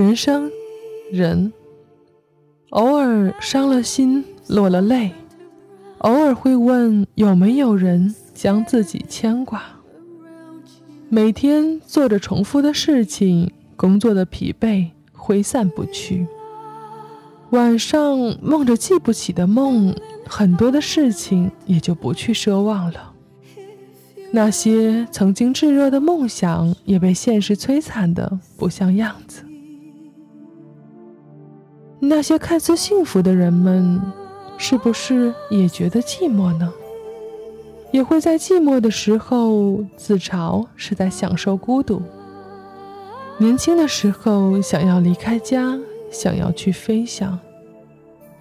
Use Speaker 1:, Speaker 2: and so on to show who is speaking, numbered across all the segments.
Speaker 1: 人生，人，偶尔伤了心，落了泪，偶尔会问有没有人将自己牵挂。每天做着重复的事情，工作的疲惫挥散不去。晚上梦着记不起的梦，很多的事情也就不去奢望了。那些曾经炙热的梦想，也被现实摧残的不像样子。那些看似幸福的人们，是不是也觉得寂寞呢？也会在寂寞的时候自嘲是在享受孤独。年轻的时候想要离开家，想要去飞翔，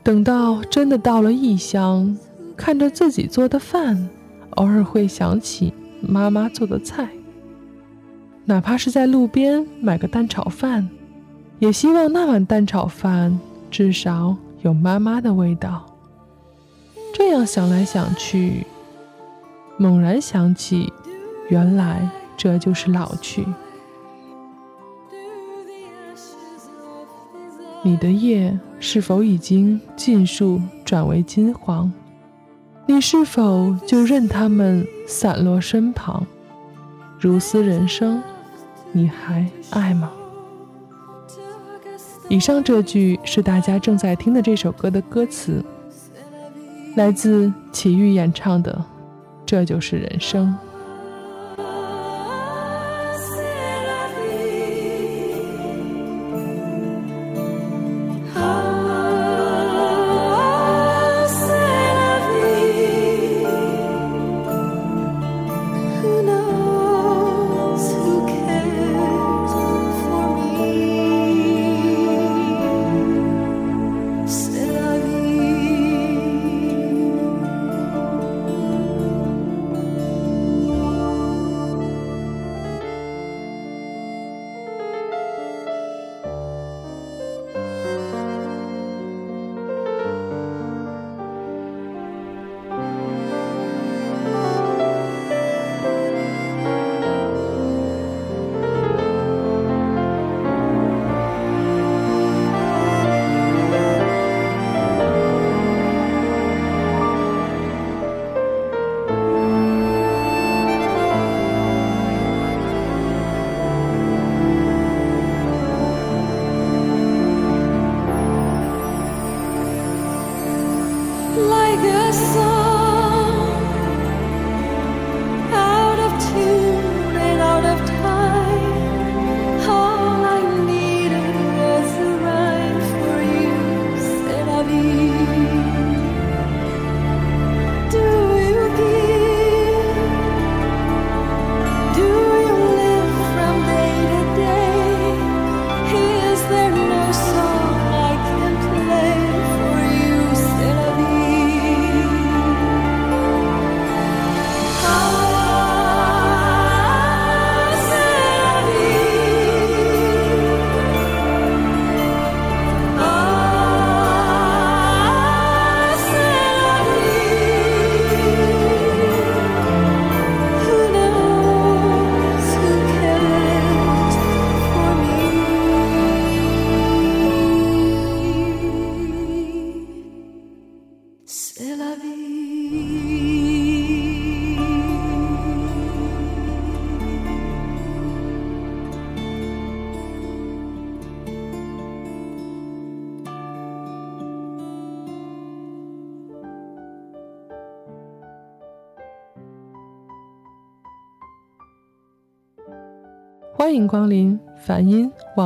Speaker 1: 等到真的到了异乡，看着自己做的饭，偶尔会想起。妈妈做的菜，哪怕是在路边买个蛋炒饭，也希望那碗蛋炒饭至少有妈妈的味道。这样想来想去，猛然想起，原来这就是老去。你的叶是否已经尽数转为金黄？你是否就任它们散落身旁，如斯人生，你还爱吗？以上这句是大家正在听的这首歌的歌词，来自齐豫演唱的《这就是人生》。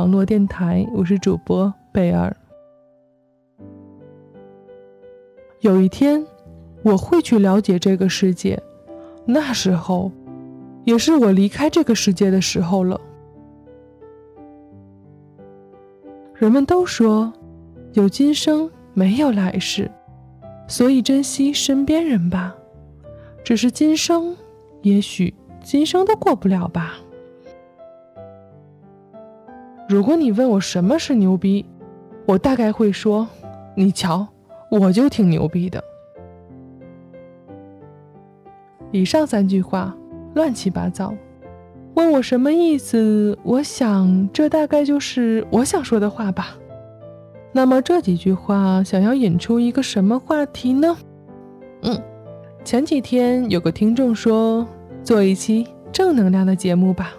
Speaker 1: 网络电台，我是主播贝尔。有一天，我会去了解这个世界，那时候，也是我离开这个世界的时候了。人们都说，有今生没有来世，所以珍惜身边人吧。只是今生，也许今生都过不了吧。如果你问我什么是牛逼，我大概会说：“你瞧，我就挺牛逼的。”以上三句话乱七八糟，
Speaker 2: 问我什么意思？我想这大概就是我想说的话吧。那么这几句话想要引出一个什么话题呢？嗯，前几天有个听众说做一期正能量的节目吧。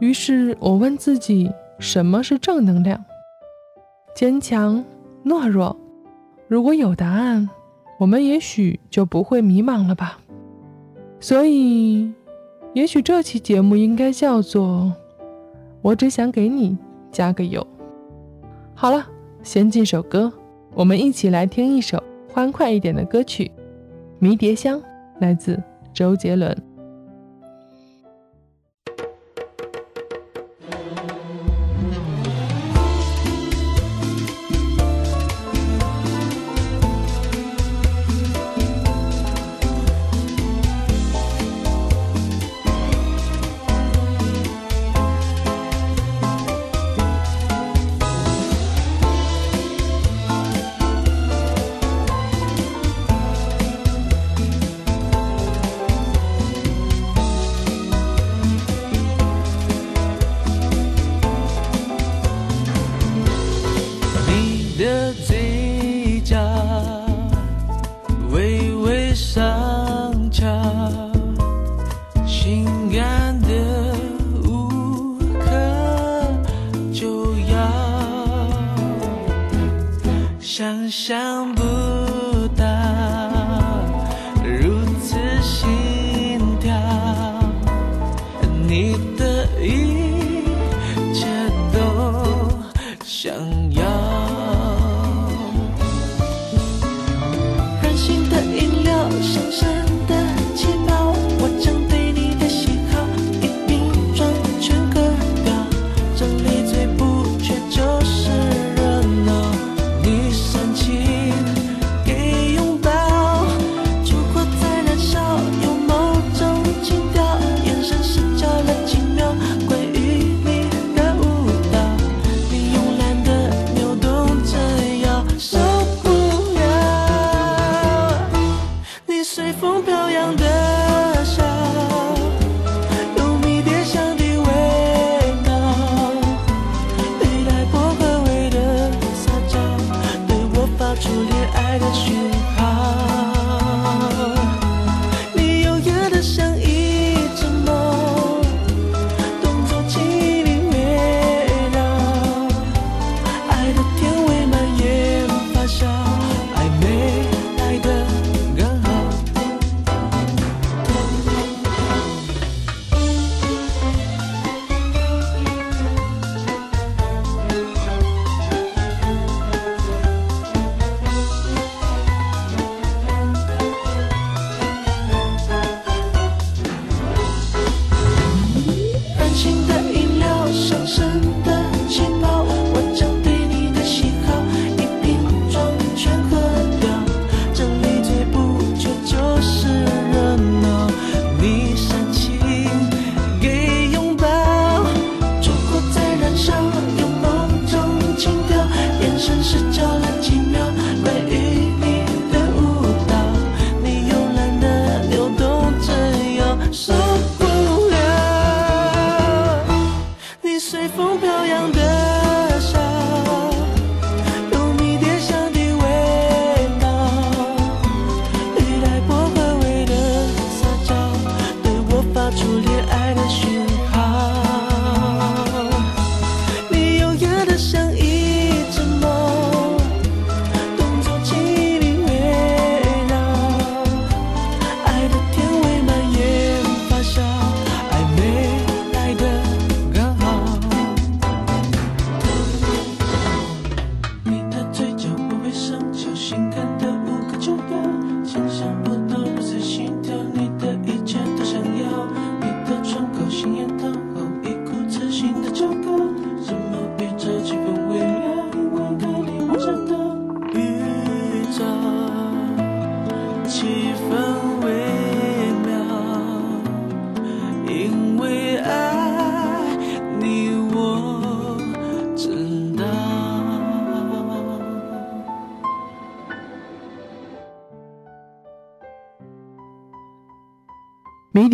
Speaker 2: 于是我问自己，什么是正能量？坚强、懦弱。如果有答案，我们也许就不会迷茫了吧。所以，也许这期节目应该叫做“我只想给你加个油”。好了，先进首歌，我们一起来听一首欢快一点的歌曲，《迷迭香》，来自周杰伦。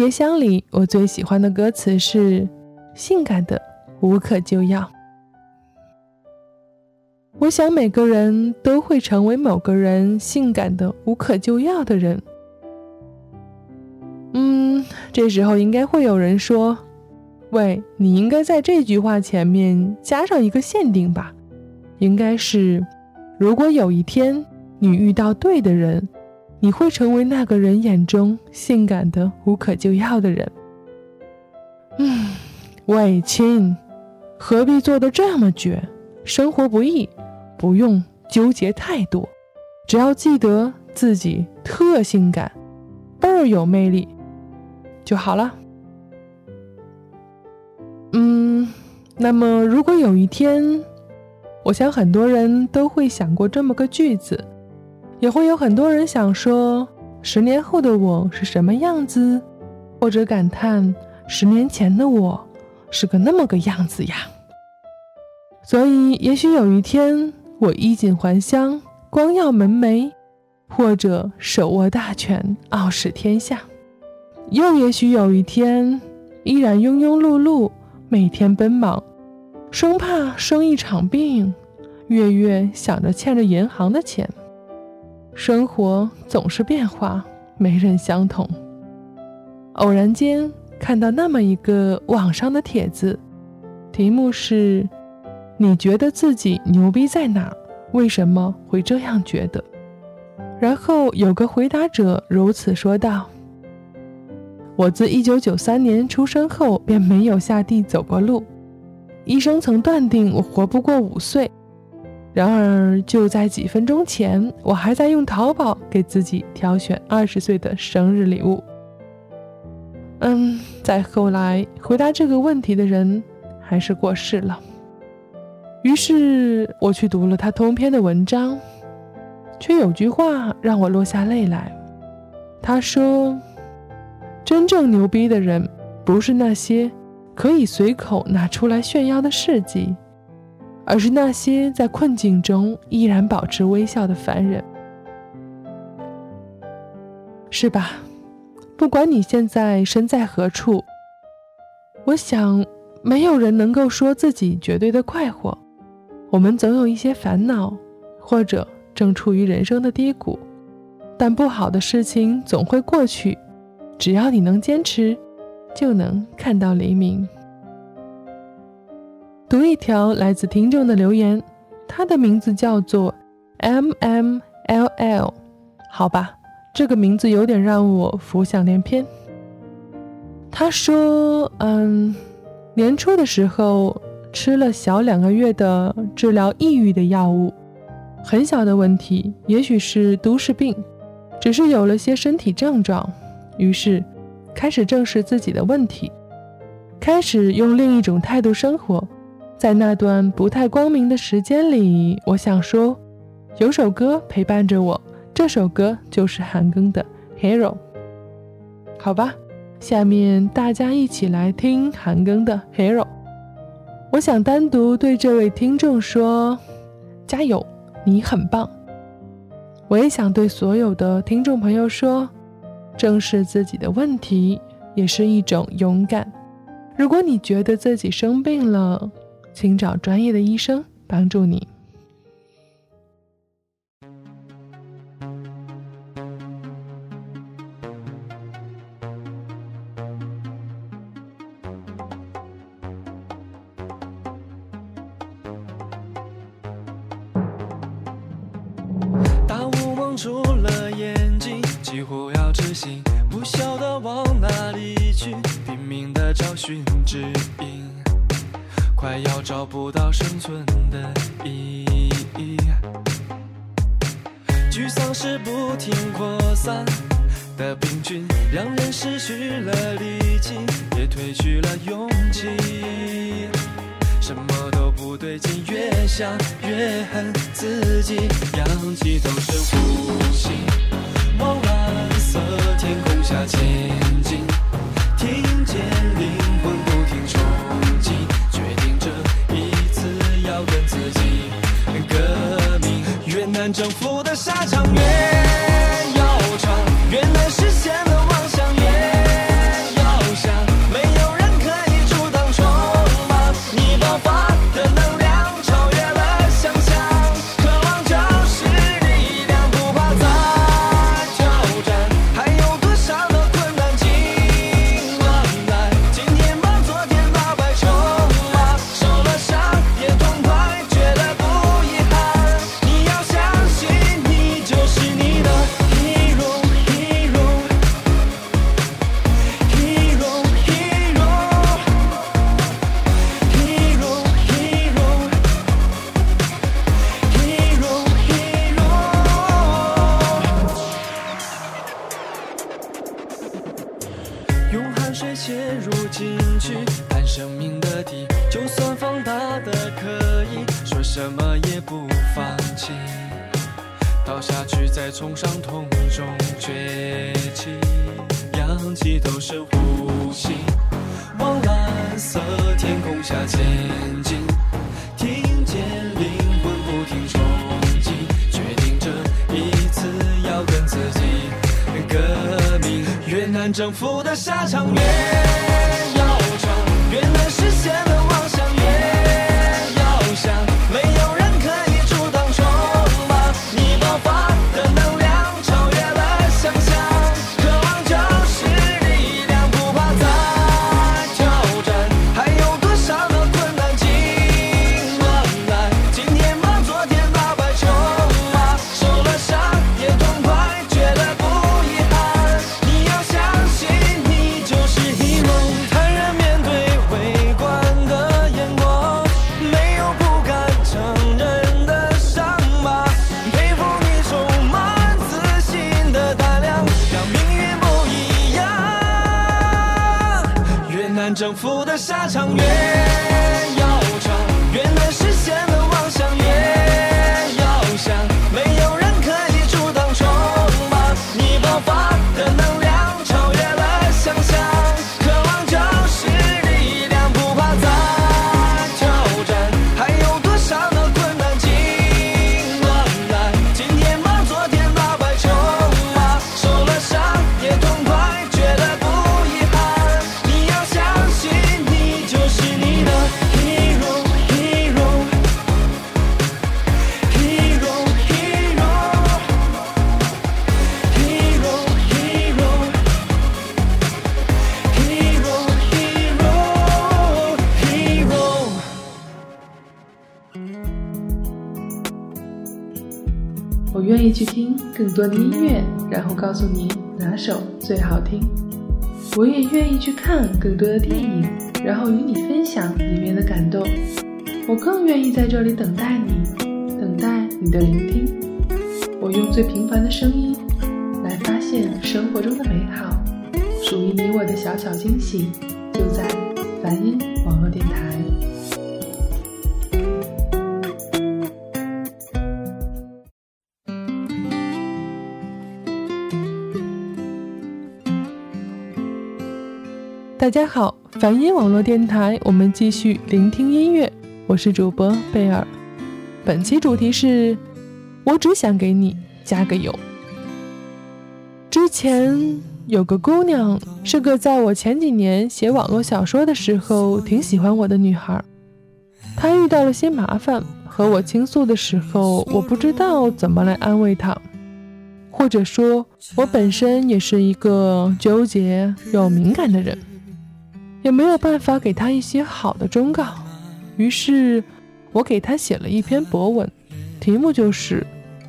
Speaker 1: 迷迭香》里，我最喜欢的歌词是“性感的无可救药”。我想每个人都会成为某个人性感的无可救药的人。嗯，这时候应该会有人说：“喂，你应该在这句话前面加上一个限定吧？应该是，如果有一天你遇到对的人。”你会成为那个人眼中性感的无可救药的人。嗯，喂，亲，何必做的这么绝？生活不易，不用纠结太多，只要记得自己特性感，倍儿有魅力就好了。嗯，那么如果有一天，我想很多人都会想过这么个句子。也会有很多人想说，十年后的我是什么样子，或者感叹十年前的我是个那么个样子呀。所以，也许有一天我衣锦还乡，光耀门楣，或者手握大权，傲视天下；又也许有一天，依然庸庸碌碌，每天奔忙，生怕生一场病，月月想着欠着银行的钱。生活总是变化，没人相同。偶然间看到那么一个网上的帖子，题目是：“你觉得自己牛逼在哪？为什么会这样觉得？”然后有个回答者如此说道：“我自1993年出生后便没有下地走过路，医生曾断定我活不过五岁。”然而，就在几分钟前，我还在用淘宝给自己挑选二十岁的生日礼物。嗯，再后来回答这个问题的人还是过世了。于是我去读了他通篇的文章，却有句话让我落下泪来。他说：“真正牛逼的人，不是那些可以随口拿出来炫耀的事迹。”而是那些在困境中依然保持微笑的凡人，是吧？不管你现在身在何处，我想没有人能够说自己绝对的快活。我们总有一些烦恼，或者正处于人生的低谷，但不好的事情总会过去。只要你能坚持，就能看到黎明。读一条来自听众的留言，他的名字叫做 M M L L，好吧，这个名字有点让我浮想联翩。他说：“嗯，年初的时候吃了小两个月的治疗抑郁的药物，很小的问题，也许是都市病，只是有了些身体症状，于是开始正视自己的问题，开始用另一种态度生活。”在那段不太光明的时间里，我想说，有首歌陪伴着我，这首歌就是韩庚的《Hero》。好吧，下面大家一起来听韩庚的《Hero》。我想单独对这位听众说：加油，你很棒。我也想对所有的听众朋友说：正视自己的问题也是一种勇敢。如果你觉得自己生病了，请找专业的医生帮助你。
Speaker 3: 大雾蒙住了眼睛，几乎要窒息，不晓得往哪里去，拼命的找寻指引。快要找不到生存的意义，沮丧是不停扩散的病菌，让人失去了力气，也褪去了勇气。什么都不对劲，越想越恨自己。氧气都是呼吸，往蓝色天空下征服的沙场越，沙场
Speaker 1: 我愿意去听更多的音乐，然后告诉你哪首最好听。我也愿意去看更多的电影，然后与你分享里面的感动。我更愿意在这里等待你，等待你的聆听。我用最平凡的声音来发现生活中的美好，属于你我的小小惊喜，就在梵音网络电台。大家好，梵音网络电台，我们继续聆听音乐，我是主播贝尔。本期主题是：我只想给你加个油。之前有个姑娘，是个在我前几年写网络小说的时候挺喜欢我的女孩。她遇到了些麻烦，和我倾诉的时候，我不知道怎么来安慰她。或者说，我本身也是一个纠结又敏感的人，也没有办法给他一些好的忠告。于是，我给他写了一篇博文，题目就是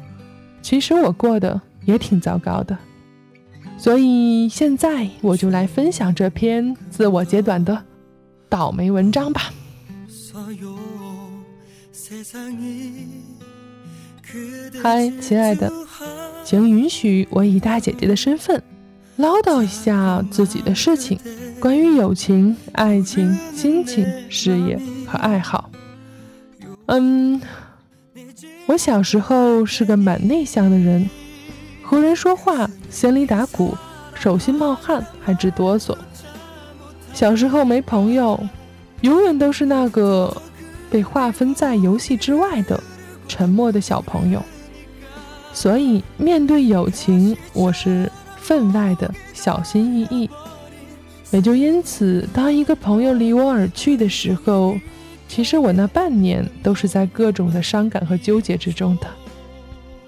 Speaker 1: “其实我过得也挺糟糕的”。所以现在我就来分享这篇自我揭短的倒霉文章吧。嗨，亲爱的。请允许我以大姐姐的身份唠叨一下自己的事情，关于友情、爱情、亲情、事业和爱好。嗯，我小时候是个蛮内向的人，和人说话心里打鼓，手心冒汗，还直哆嗦。小时候没朋友，永远都是那个被划分在游戏之外的沉默的小朋友。所以，面对友情，我是分外的小心翼翼。也就因此，当一个朋友离我而去的时候，其实我那半年都是在各种的伤感和纠结之中的。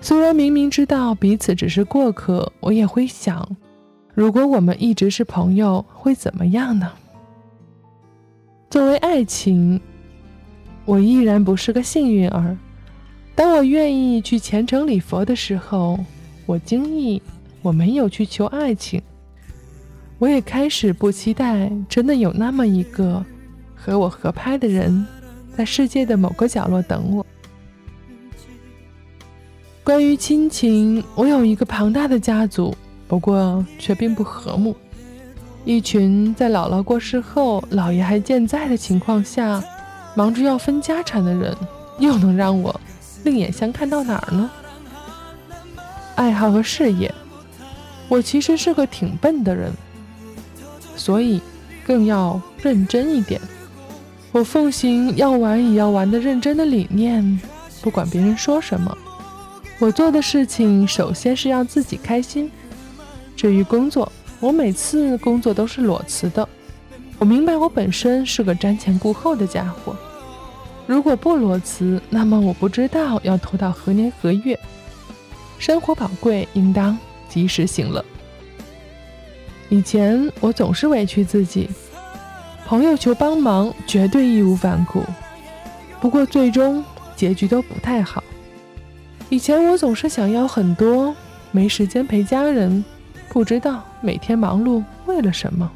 Speaker 1: 虽然明明知道彼此只是过客，我也会想，如果我们一直是朋友，会怎么样呢？作为爱情，我依然不是个幸运儿。当我愿意去虔诚礼佛的时候，我惊异我没有去求爱情。我也开始不期待真的有那么一个和我合拍的人，在世界的某个角落等我。关于亲情，我有一个庞大的家族，不过却并不和睦。一群在姥姥过世后，姥爷还健在的情况下，忙着要分家产的人，又能让我另眼相看到哪儿呢？爱好和事业，我其实是个挺笨的人，所以更要认真一点。我奉行要玩也要玩的认真的理念，不管别人说什么，我做的事情首先是要自己开心。至于工作，我每次工作都是裸辞的。我明白我本身是个瞻前顾后的家伙。如果不裸辞，那么我不知道要拖到何年何月。生活宝贵，应当及时行乐。以前我总是委屈自己，朋友求帮忙绝对义无反顾。不过最终结局都不太好。以前我总是想要很多，没时间陪家人。不知道每天忙碌为了什么。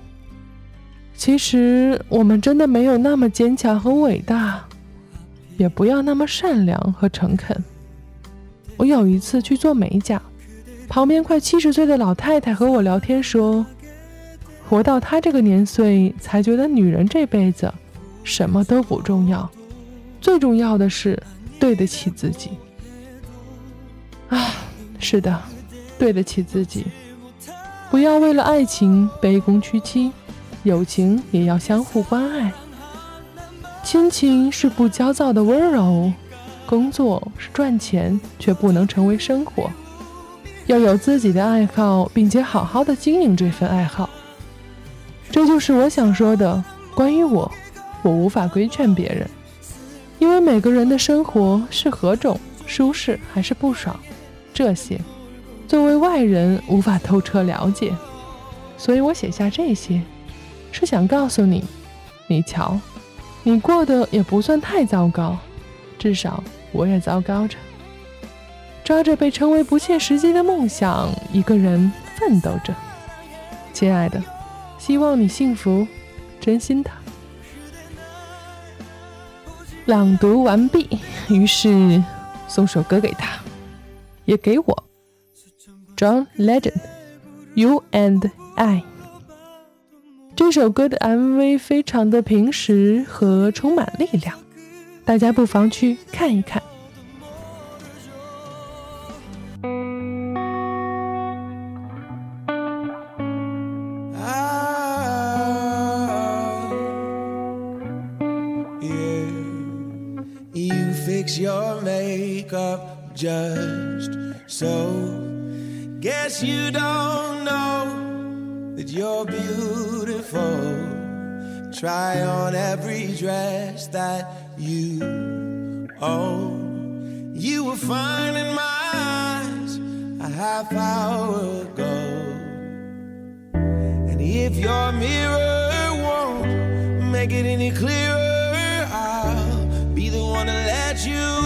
Speaker 1: 其实我们真的没有那么坚强和伟大，也不要那么善良和诚恳。我有一次去做美甲，旁边快七十岁的老太太和我聊天说：“活到她这个年岁，才觉得女人这辈子什么都不重要，最重要的是对得起自己。”啊，是的，对得起自己。不要为了爱情卑躬屈膝，友情也要相互关爱。亲情是不焦躁的温柔，工作是赚钱却不能成为生活。要有自己的爱好，并且好好的经营这份爱好。这就是我想说的。关于我，我无法规劝别人，因为每个人的生活是何种，舒适还是不爽，这些。作为外人无法透彻了解，所以我写下这些，是想告诉你：你瞧，你过得也不算太糟糕，至少我也糟糕着，抓着被称为不切实际的梦想，一个人奋斗着。亲爱的，希望你幸福，真心的。朗读完毕，于是送首歌给他，也给我。John Legend，You and I。这首歌的 MV 非常的平实和充满力量，大家不妨去看一看。
Speaker 4: Guess you don't know that you're beautiful. Try on every dress that you own. You were fine in my eyes a half hour ago. And if your mirror won't make it any clearer, I'll be the one to let you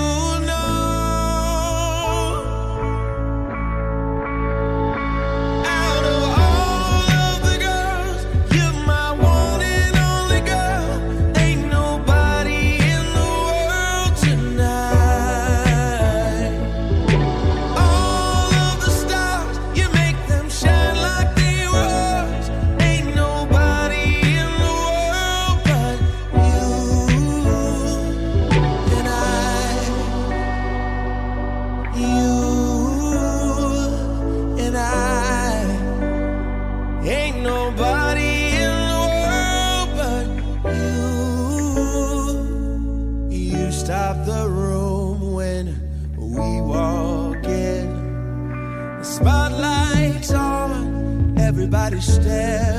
Speaker 1: every.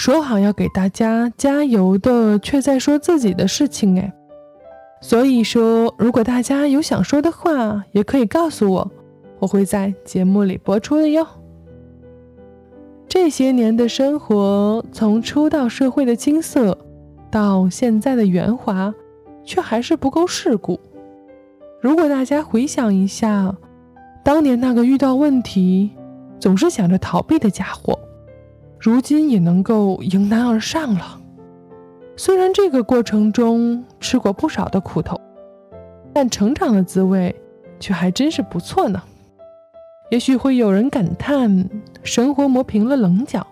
Speaker 1: 说好要给大家加油的，却在说自己的事情哎。所以说，如果大家有想说的话，也可以告诉我，我会在节目里播出的哟。这些年的生活，从初到社会的青涩，到现在的圆滑，却还是不够世故。如果大家回想一下，当年那个遇到问题总是想着逃避的家伙，如今也能够迎难而上了。虽然这个过程中吃过不少的苦头，但成长的滋味却还真是不错呢。也许会有人感叹，生活磨平了棱角，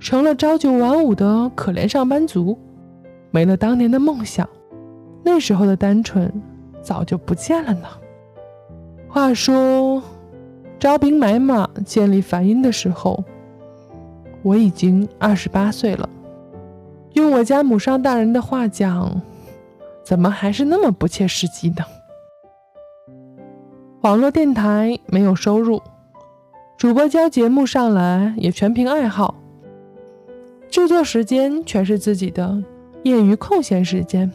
Speaker 1: 成了朝九晚五的可怜上班族，没了当年的梦想，那时候的单纯早就不见了呢。话说，招兵买马、建立梵音的时候，我已经二十八岁了。用我家母上大人的话讲，怎么还是那么不切实际呢？网络电台没有收入，主播交节目上来也全凭爱好，制作时间全是自己的业余空闲时间。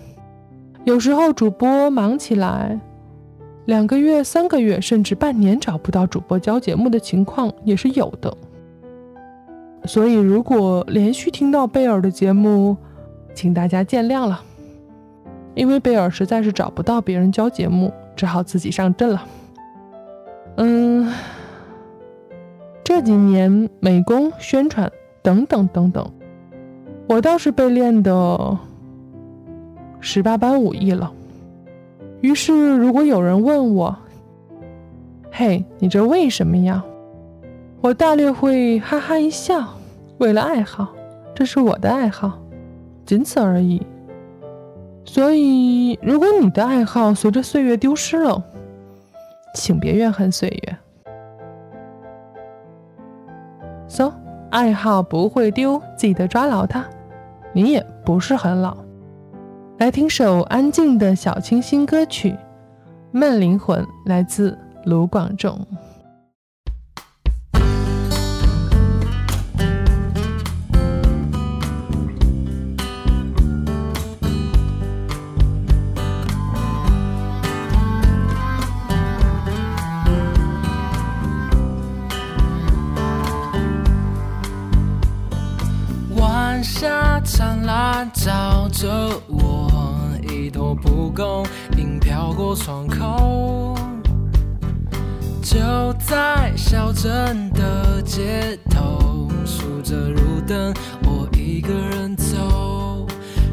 Speaker 1: 有时候主播忙起来，两个月、三个月，甚至半年找不到主播交节目的情况也是有的。所以，如果连续听到贝尔的节目，请大家见谅了，因为贝尔实在是找不到别人教节目，只好自己上阵了。嗯，这几年美工、宣传等等等等，我倒是被练的十八般武艺了。于是，如果有人问我：“嘿，你这为什么呀？”我大略会哈哈一笑，为了爱好，这是我的爱好，仅此而已。所以，如果你的爱好随着岁月丢失了，请别怨恨岁月。So，爱好不会丢，记得抓牢它。你也不是很老。来听首安静的小清新歌曲，《慢灵魂》，来自卢广仲。
Speaker 2: 照着我，一头蒲公英飘过窗口。就在小镇的街头，数着路灯，我一个人走，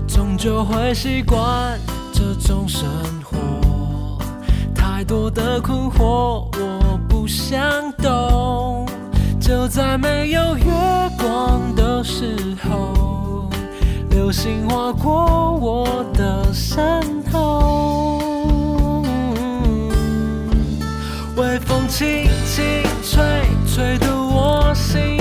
Speaker 2: 终究会习惯这种生活。太多的困惑，我不想懂。就在没有月光的时候。流星划过我的身后，微风轻轻吹，吹得我心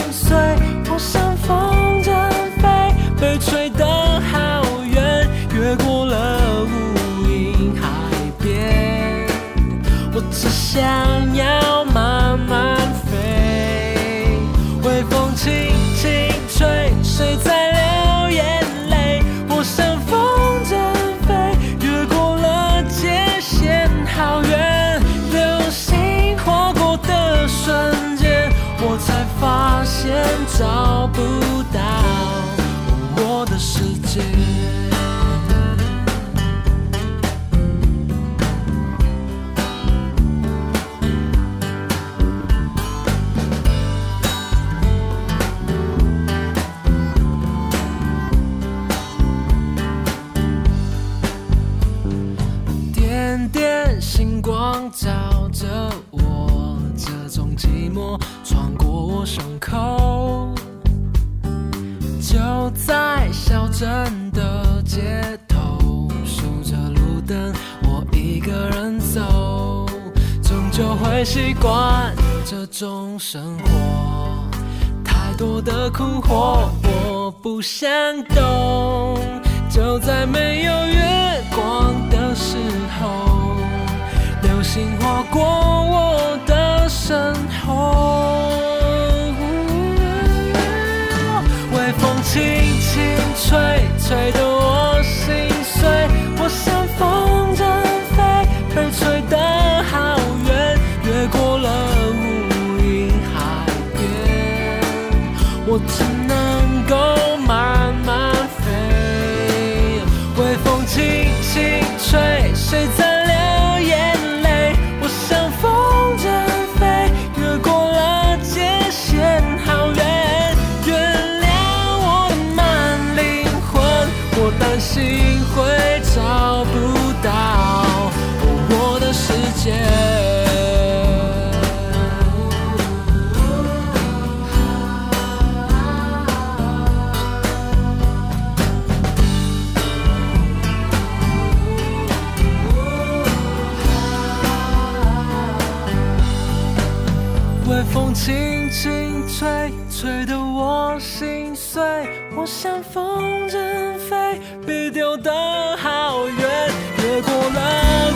Speaker 2: 找种生活。太多的苦惑，我不想懂。就在没有月光的时候，流星划过我的身后。微风轻轻吹，吹得我心碎。我像风筝飞，被吹得好远，越过了我只能够慢慢飞。微风轻轻吹，谁微风轻轻吹，吹得我心碎。我像风筝飞，被丢得好远，越过了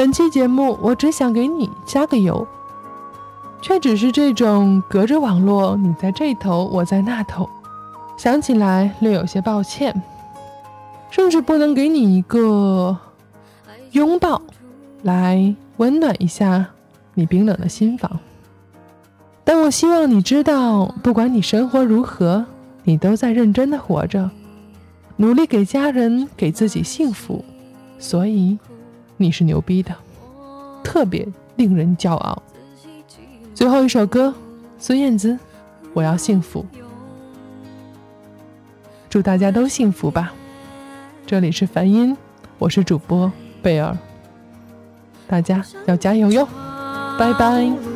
Speaker 1: 本期节目我只想给你加个油，却只是这种隔着网络，你在这头，我在那头，想起来略有些抱歉，甚至不能给你一个拥抱来温暖一下你冰冷的心房。但我希望你知道，不管你生活如何，你都在认真的活着，努力给家人、给自己幸福，所以。你是牛逼的，特别令人骄傲。最后一首歌，孙燕姿，《我要幸福》。祝大家都幸福吧。这里是梵音，我是主播贝尔，大家要加油哟，拜拜。